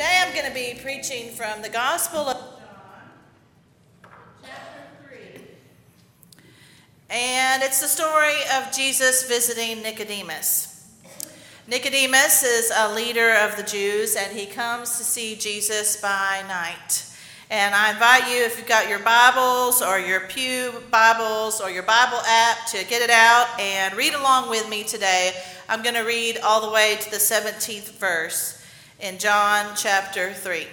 Today I'm going to be preaching from the Gospel of John, chapter 3. And it's the story of Jesus visiting Nicodemus. Nicodemus is a leader of the Jews, and he comes to see Jesus by night. And I invite you, if you've got your Bibles or your Pew Bibles or your Bible app, to get it out and read along with me today. I'm going to read all the way to the 17th verse in John chapter 3.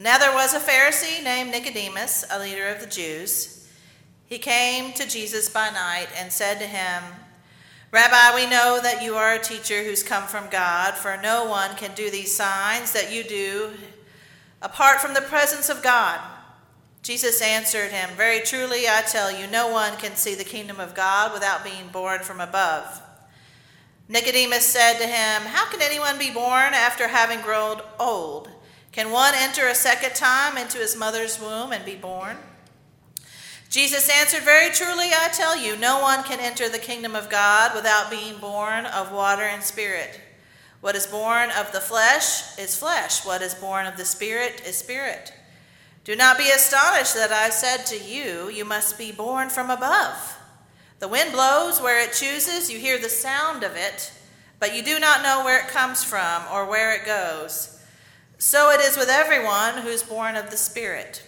Now there was a Pharisee named Nicodemus, a leader of the Jews. He came to Jesus by night and said to him, Rabbi, we know that you are a teacher who's come from God, for no one can do these signs that you do apart from the presence of God. Jesus answered him, Very truly, I tell you, no one can see the kingdom of God without being born from above. Nicodemus said to him, How can anyone be born after having grown old? Can one enter a second time into his mother's womb and be born? Jesus answered, Very truly, I tell you, no one can enter the kingdom of God without being born of water and spirit. What is born of the flesh is flesh, what is born of the spirit is spirit. Do not be astonished that I said to you, You must be born from above. The wind blows where it chooses, you hear the sound of it, but you do not know where it comes from or where it goes. So it is with everyone who's born of the Spirit.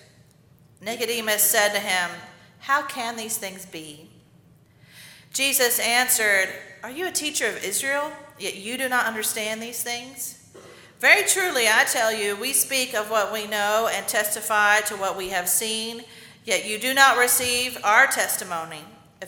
Nicodemus said to him, How can these things be? Jesus answered, Are you a teacher of Israel, yet you do not understand these things? Very truly, I tell you, we speak of what we know and testify to what we have seen, yet you do not receive our testimony.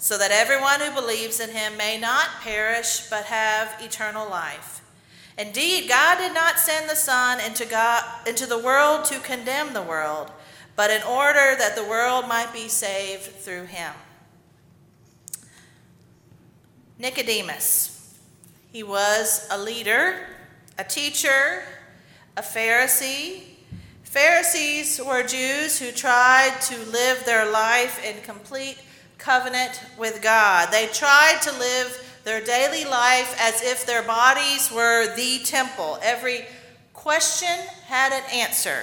so that everyone who believes in him may not perish but have eternal life. Indeed, God did not send the Son into, God, into the world to condemn the world, but in order that the world might be saved through him. Nicodemus. He was a leader, a teacher, a Pharisee. Pharisees were Jews who tried to live their life in complete covenant with God. They tried to live their daily life as if their bodies were the temple. Every question had an answer,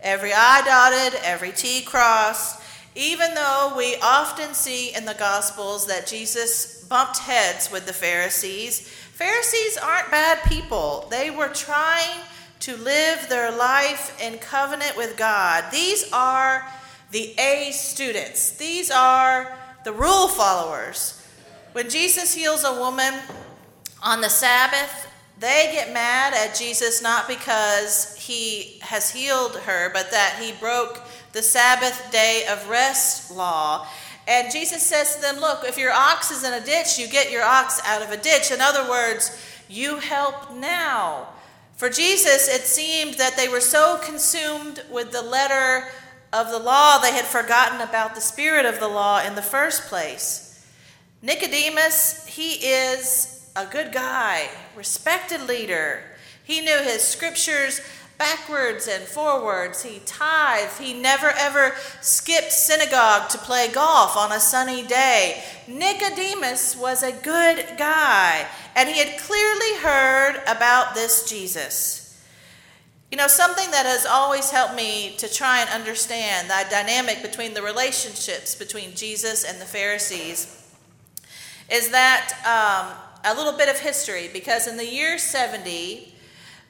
every I dotted, every T crossed. Even though we often see in the Gospels that Jesus bumped heads with the Pharisees, Pharisees aren't bad people. They were trying to live their life in covenant with God. These are the A students. These are the rule followers. When Jesus heals a woman on the Sabbath, they get mad at Jesus not because he has healed her, but that he broke the Sabbath day of rest law. And Jesus says to them, Look, if your ox is in a ditch, you get your ox out of a ditch. In other words, you help now. For Jesus, it seemed that they were so consumed with the letter of the law, they had forgotten about the spirit of the law in the first place. Nicodemus, he is a good guy, respected leader. He knew his scriptures backwards and forwards. He tithed. He never ever skipped synagogue to play golf on a sunny day. Nicodemus was a good guy, and he had clearly heard about this Jesus. You know, something that has always helped me to try and understand the dynamic between the relationships between Jesus and the Pharisees is that um, a little bit of history, because in the year 70,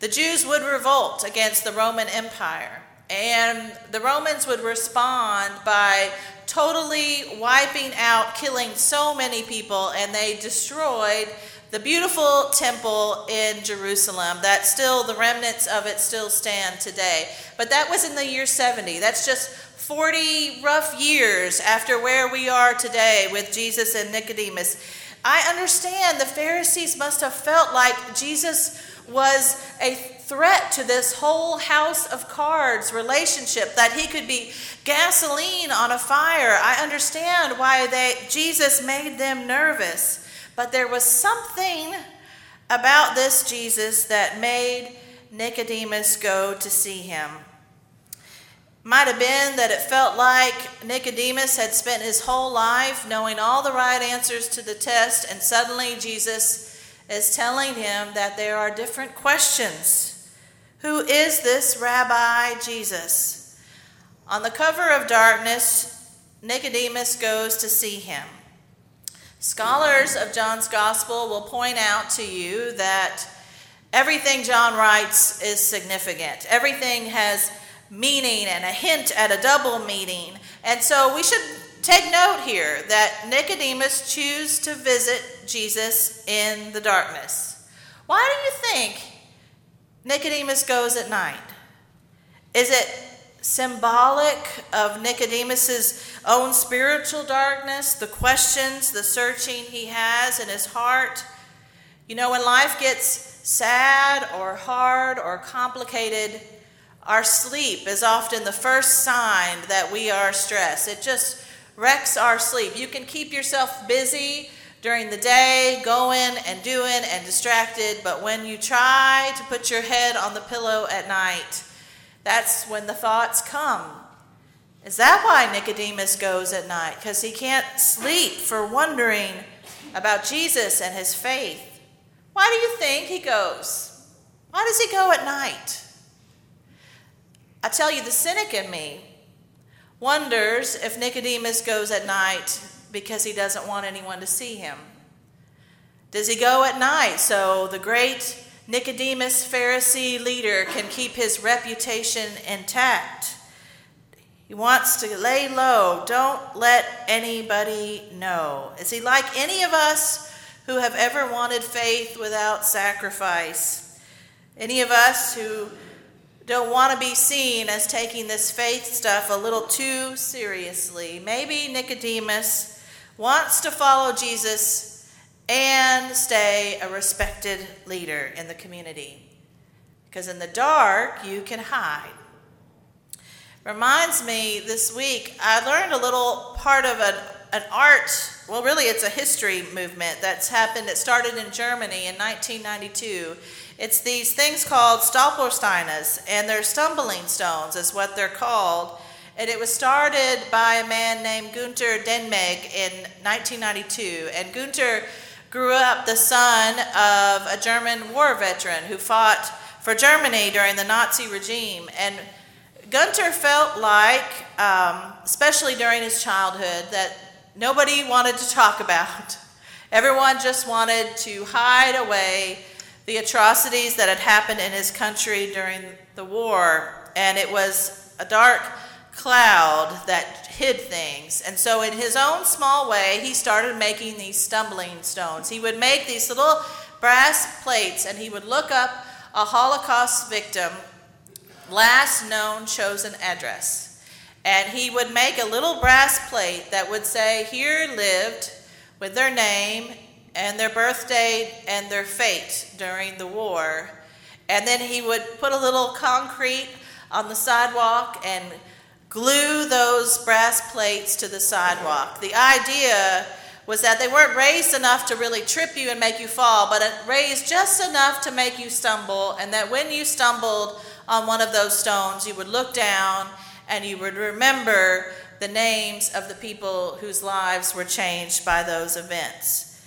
the Jews would revolt against the Roman Empire. And the Romans would respond by totally wiping out, killing so many people, and they destroyed the beautiful temple in Jerusalem. That still, the remnants of it still stand today. But that was in the year 70. That's just 40 rough years after where we are today with Jesus and Nicodemus. I understand the Pharisees must have felt like Jesus was a threat to this whole house of cards relationship that he could be gasoline on a fire. I understand why they Jesus made them nervous, but there was something about this Jesus that made Nicodemus go to see him. Might have been that it felt like Nicodemus had spent his whole life knowing all the right answers to the test, and suddenly Jesus is telling him that there are different questions. Who is this Rabbi Jesus? On the cover of darkness, Nicodemus goes to see him. Scholars of John's Gospel will point out to you that everything John writes is significant. Everything has meaning and a hint at a double meaning. And so we should take note here that Nicodemus chose to visit Jesus in the darkness. Why do you think Nicodemus goes at night? Is it symbolic of Nicodemus's own spiritual darkness, the questions, the searching he has in his heart? You know, when life gets sad or hard or complicated, our sleep is often the first sign that we are stressed. It just wrecks our sleep. You can keep yourself busy during the day, going and doing and distracted, but when you try to put your head on the pillow at night, that's when the thoughts come. Is that why Nicodemus goes at night? Because he can't sleep for wondering about Jesus and his faith. Why do you think he goes? Why does he go at night? I tell you, the cynic in me wonders if Nicodemus goes at night because he doesn't want anyone to see him. Does he go at night so the great Nicodemus Pharisee leader can keep his reputation intact? He wants to lay low. Don't let anybody know. Is he like any of us who have ever wanted faith without sacrifice? Any of us who don't want to be seen as taking this faith stuff a little too seriously? Maybe Nicodemus wants to follow Jesus and stay a respected leader in the community. Because in the dark, you can hide. Reminds me this week, I learned a little part of an, an art, well, really, it's a history movement that's happened. It started in Germany in 1992. It's these things called Stolpersteine, and they're stumbling stones, is what they're called. And it was started by a man named Gunter Demnig in 1992. And Gunter grew up the son of a German war veteran who fought for Germany during the Nazi regime. And Gunter felt like, um, especially during his childhood, that nobody wanted to talk about. Everyone just wanted to hide away the atrocities that had happened in his country during the war. And it was a dark cloud that hid things. And so, in his own small way, he started making these stumbling stones. He would make these little brass plates and he would look up a Holocaust victim, last known chosen address. And he would make a little brass plate that would say, Here lived with their name and their birthday and their fate during the war. And then he would put a little concrete on the sidewalk and glue those brass plates to the sidewalk. The idea was that they weren't raised enough to really trip you and make you fall, but raised just enough to make you stumble, and that when you stumbled on one of those stones, you would look down and you would remember the names of the people whose lives were changed by those events.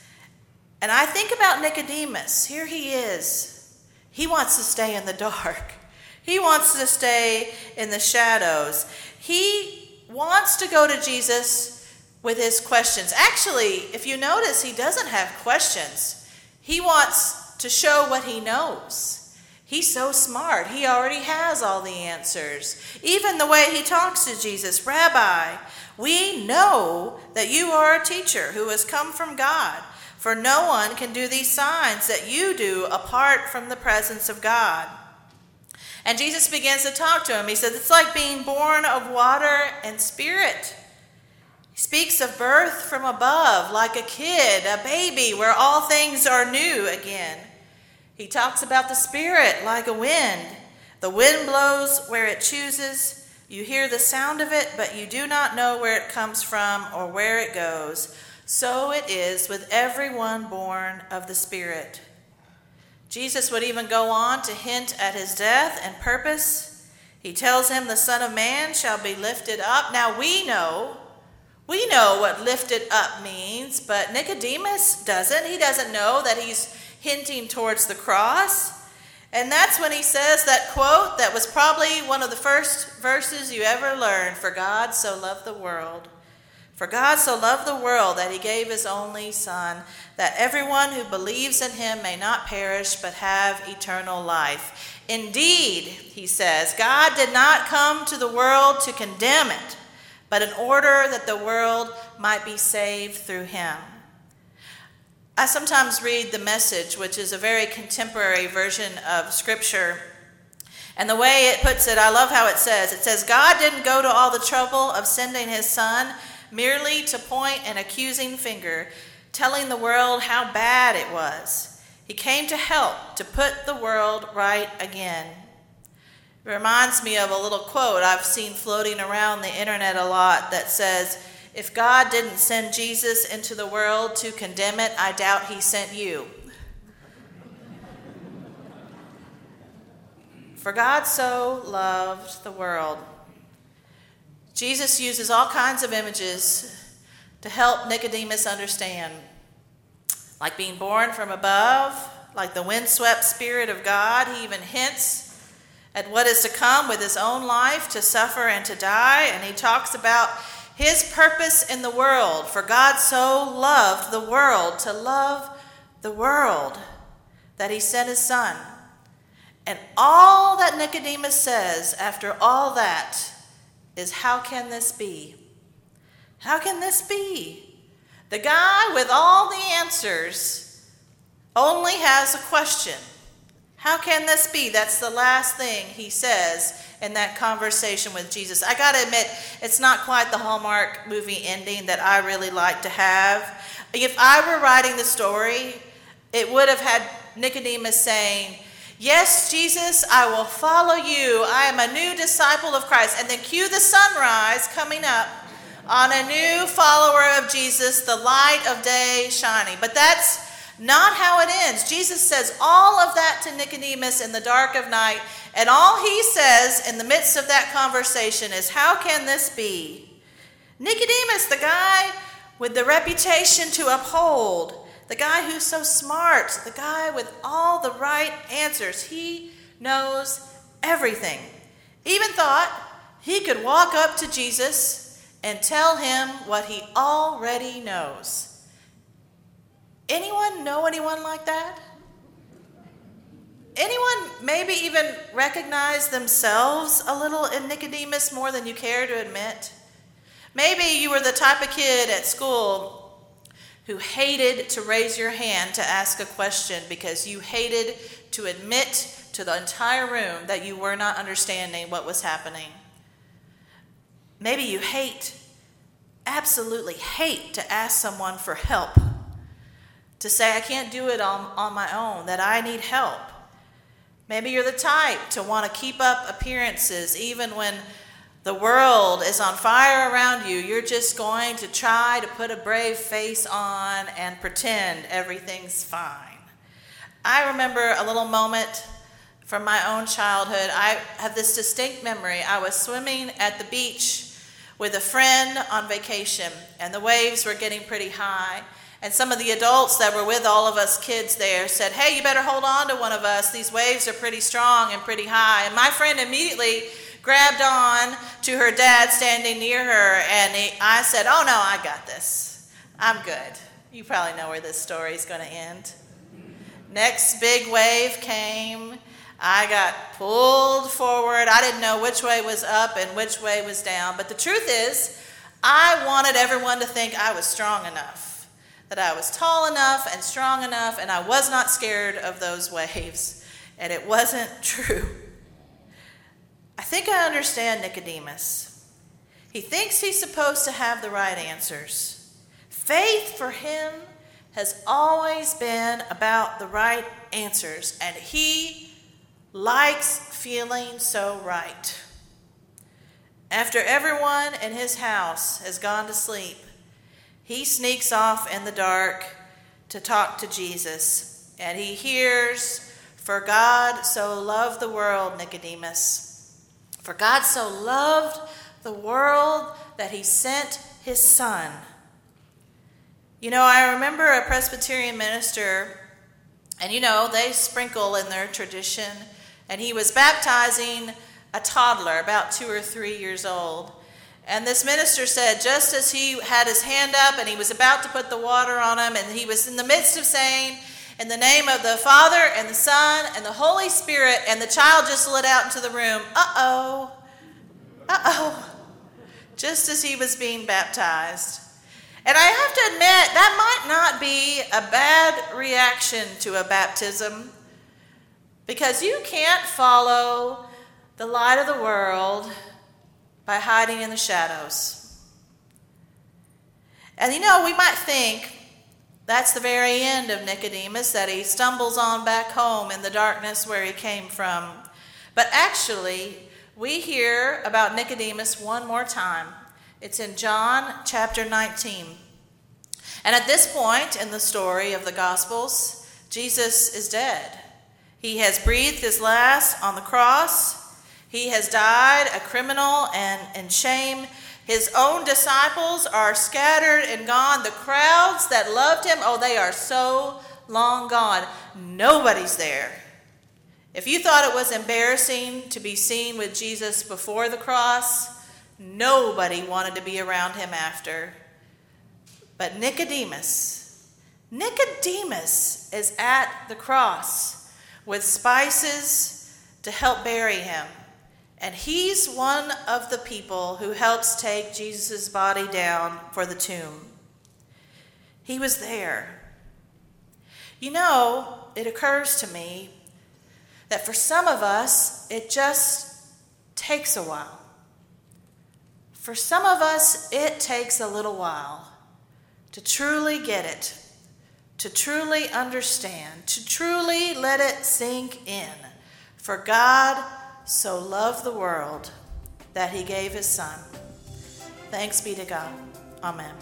And I think about Nicodemus. Here he is. He wants to stay in the dark. He wants to stay in the shadows. He wants to go to Jesus with his questions. Actually, if you notice, he doesn't have questions. He wants to show what he knows. He's so smart. He already has all the answers. Even the way he talks to Jesus Rabbi, we know that you are a teacher who has come from God, for no one can do these signs that you do apart from the presence of God. And Jesus begins to talk to him. He says, It's like being born of water and spirit. He speaks of birth from above, like a kid, a baby, where all things are new again. He talks about the Spirit like a wind. The wind blows where it chooses. You hear the sound of it, but you do not know where it comes from or where it goes. So it is with everyone born of the Spirit. Jesus would even go on to hint at his death and purpose. He tells him the Son of Man shall be lifted up. Now we know, we know what lifted up means, but Nicodemus doesn't. He doesn't know that he's hinting towards the cross. And that's when he says that quote that was probably one of the first verses you ever learned For God so loved the world. For God so loved the world that he gave his only Son, that everyone who believes in him may not perish but have eternal life. Indeed, he says, God did not come to the world to condemn it, but in order that the world might be saved through him. I sometimes read the message, which is a very contemporary version of Scripture. And the way it puts it, I love how it says it says, God didn't go to all the trouble of sending his son merely to point an accusing finger, telling the world how bad it was. He came to help, to put the world right again. It reminds me of a little quote I've seen floating around the internet a lot that says, if God didn't send Jesus into the world to condemn it, I doubt he sent you. For God so loved the world. Jesus uses all kinds of images to help Nicodemus understand, like being born from above, like the windswept Spirit of God. He even hints at what is to come with his own life to suffer and to die, and he talks about his purpose in the world. For God so loved the world to love the world that he sent his son. And all that Nicodemus says after all that is, How can this be? How can this be? The guy with all the answers only has a question. How can this be? That's the last thing he says in that conversation with Jesus. I got to admit, it's not quite the Hallmark movie ending that I really like to have. If I were writing the story, it would have had Nicodemus saying, Yes, Jesus, I will follow you. I am a new disciple of Christ. And then cue the sunrise coming up on a new follower of Jesus, the light of day shining. But that's not how it ends. Jesus says all of that to Nicodemus in the dark of night, and all he says in the midst of that conversation is, How can this be? Nicodemus, the guy with the reputation to uphold, the guy who's so smart, the guy with all the right answers, he knows everything. Even thought he could walk up to Jesus and tell him what he already knows. Anyone know anyone like that? Anyone maybe even recognize themselves a little in Nicodemus more than you care to admit? Maybe you were the type of kid at school who hated to raise your hand to ask a question because you hated to admit to the entire room that you were not understanding what was happening. Maybe you hate, absolutely hate to ask someone for help to say, I can't do it on, on my own, that I need help. Maybe you're the type to want to keep up appearances even when the world is on fire around you. You're just going to try to put a brave face on and pretend everything's fine. I remember a little moment from my own childhood. I have this distinct memory. I was swimming at the beach with a friend on vacation, and the waves were getting pretty high. And some of the adults that were with all of us kids there said, Hey, you better hold on to one of us. These waves are pretty strong and pretty high. And my friend immediately grabbed on to her dad standing near her, and he, I said, Oh, no, I got this. I'm good. You probably know where this story is going to end. Next big wave came. I got pulled forward. I didn't know which way was up and which way was down. But the truth is, I wanted everyone to think I was strong enough, that I was tall enough and strong enough, and I was not scared of those waves. And it wasn't true. I think I understand Nicodemus. He thinks he's supposed to have the right answers. Faith for him has always been about the right answers, and he likes feeling so right. After everyone in his house has gone to sleep, he sneaks off in the dark to talk to Jesus, and he hears, For God so loved the world, Nicodemus. For God so loved the world that he sent his son. You know, I remember a Presbyterian minister, and you know, they sprinkle in their tradition and he was baptizing a toddler, about two or three years old. And this minister said, just as he had his hand up and he was about to put the water on him, and he was in the midst of saying, In the name of the Father and the Son and the Holy Spirit, and the child just lit out into the room, uh oh, uh oh, just as he was being baptized. And I have to admit, that might not be a bad reaction to a baptism. Because you can't follow the light of the world by hiding in the shadows. And you know, we might think that's the very end of Nicodemus, that he stumbles on back home in the darkness where he came from. But actually, we hear about Nicodemus one more time. It's in John chapter 19. And at this point in the story of the Gospels, Jesus is dead. He has breathed his last on the cross. He has died a criminal and in shame. His own disciples are scattered and gone. The crowds that loved him, oh, they are so long gone. Nobody's there. If you thought it was embarrassing to be seen with Jesus before the cross, nobody wanted to be around him after. But Nicodemus, Nicodemus is at the cross with spices to help bury him. And he's one of the people who helps take Jesus' body down for the tomb. He was there. You know, it occurs to me that for some of us, it just takes a while. For some of us, it takes a little while to truly get it to truly understand, to truly let it sink in. For God so loved the world that he gave his Son. Thanks be to God. Amen.